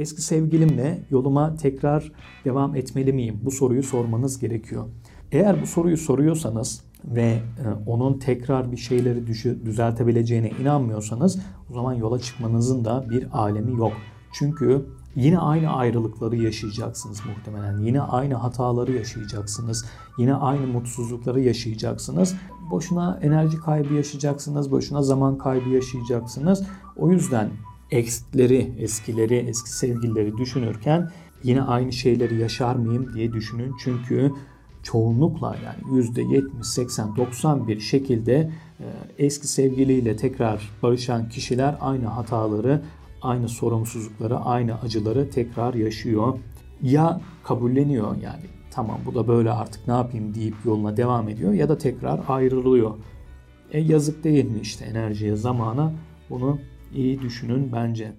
eski sevgilimle yoluma tekrar devam etmeli miyim? Bu soruyu sormanız gerekiyor. Eğer bu soruyu soruyorsanız ve e, onun tekrar bir şeyleri düzeltebileceğine inanmıyorsanız o zaman yola çıkmanızın da bir alemi yok. Çünkü yine aynı ayrılıkları yaşayacaksınız muhtemelen. Yine aynı hataları yaşayacaksınız. Yine aynı mutsuzlukları yaşayacaksınız. Boşuna enerji kaybı yaşayacaksınız. Boşuna zaman kaybı yaşayacaksınız. O yüzden eskileri, eskileri, eski sevgilileri düşünürken yine aynı şeyleri yaşar mıyım diye düşünün. Çünkü çoğunlukla yani %70, 80, 90 bir şekilde e, eski sevgiliyle tekrar barışan kişiler aynı hataları, aynı sorumsuzlukları, aynı acıları tekrar yaşıyor. Ya kabulleniyor yani tamam bu da böyle artık ne yapayım deyip yoluna devam ediyor ya da tekrar ayrılıyor. E yazık değil mi işte enerjiye, zamana bunu iyi düşünün bence.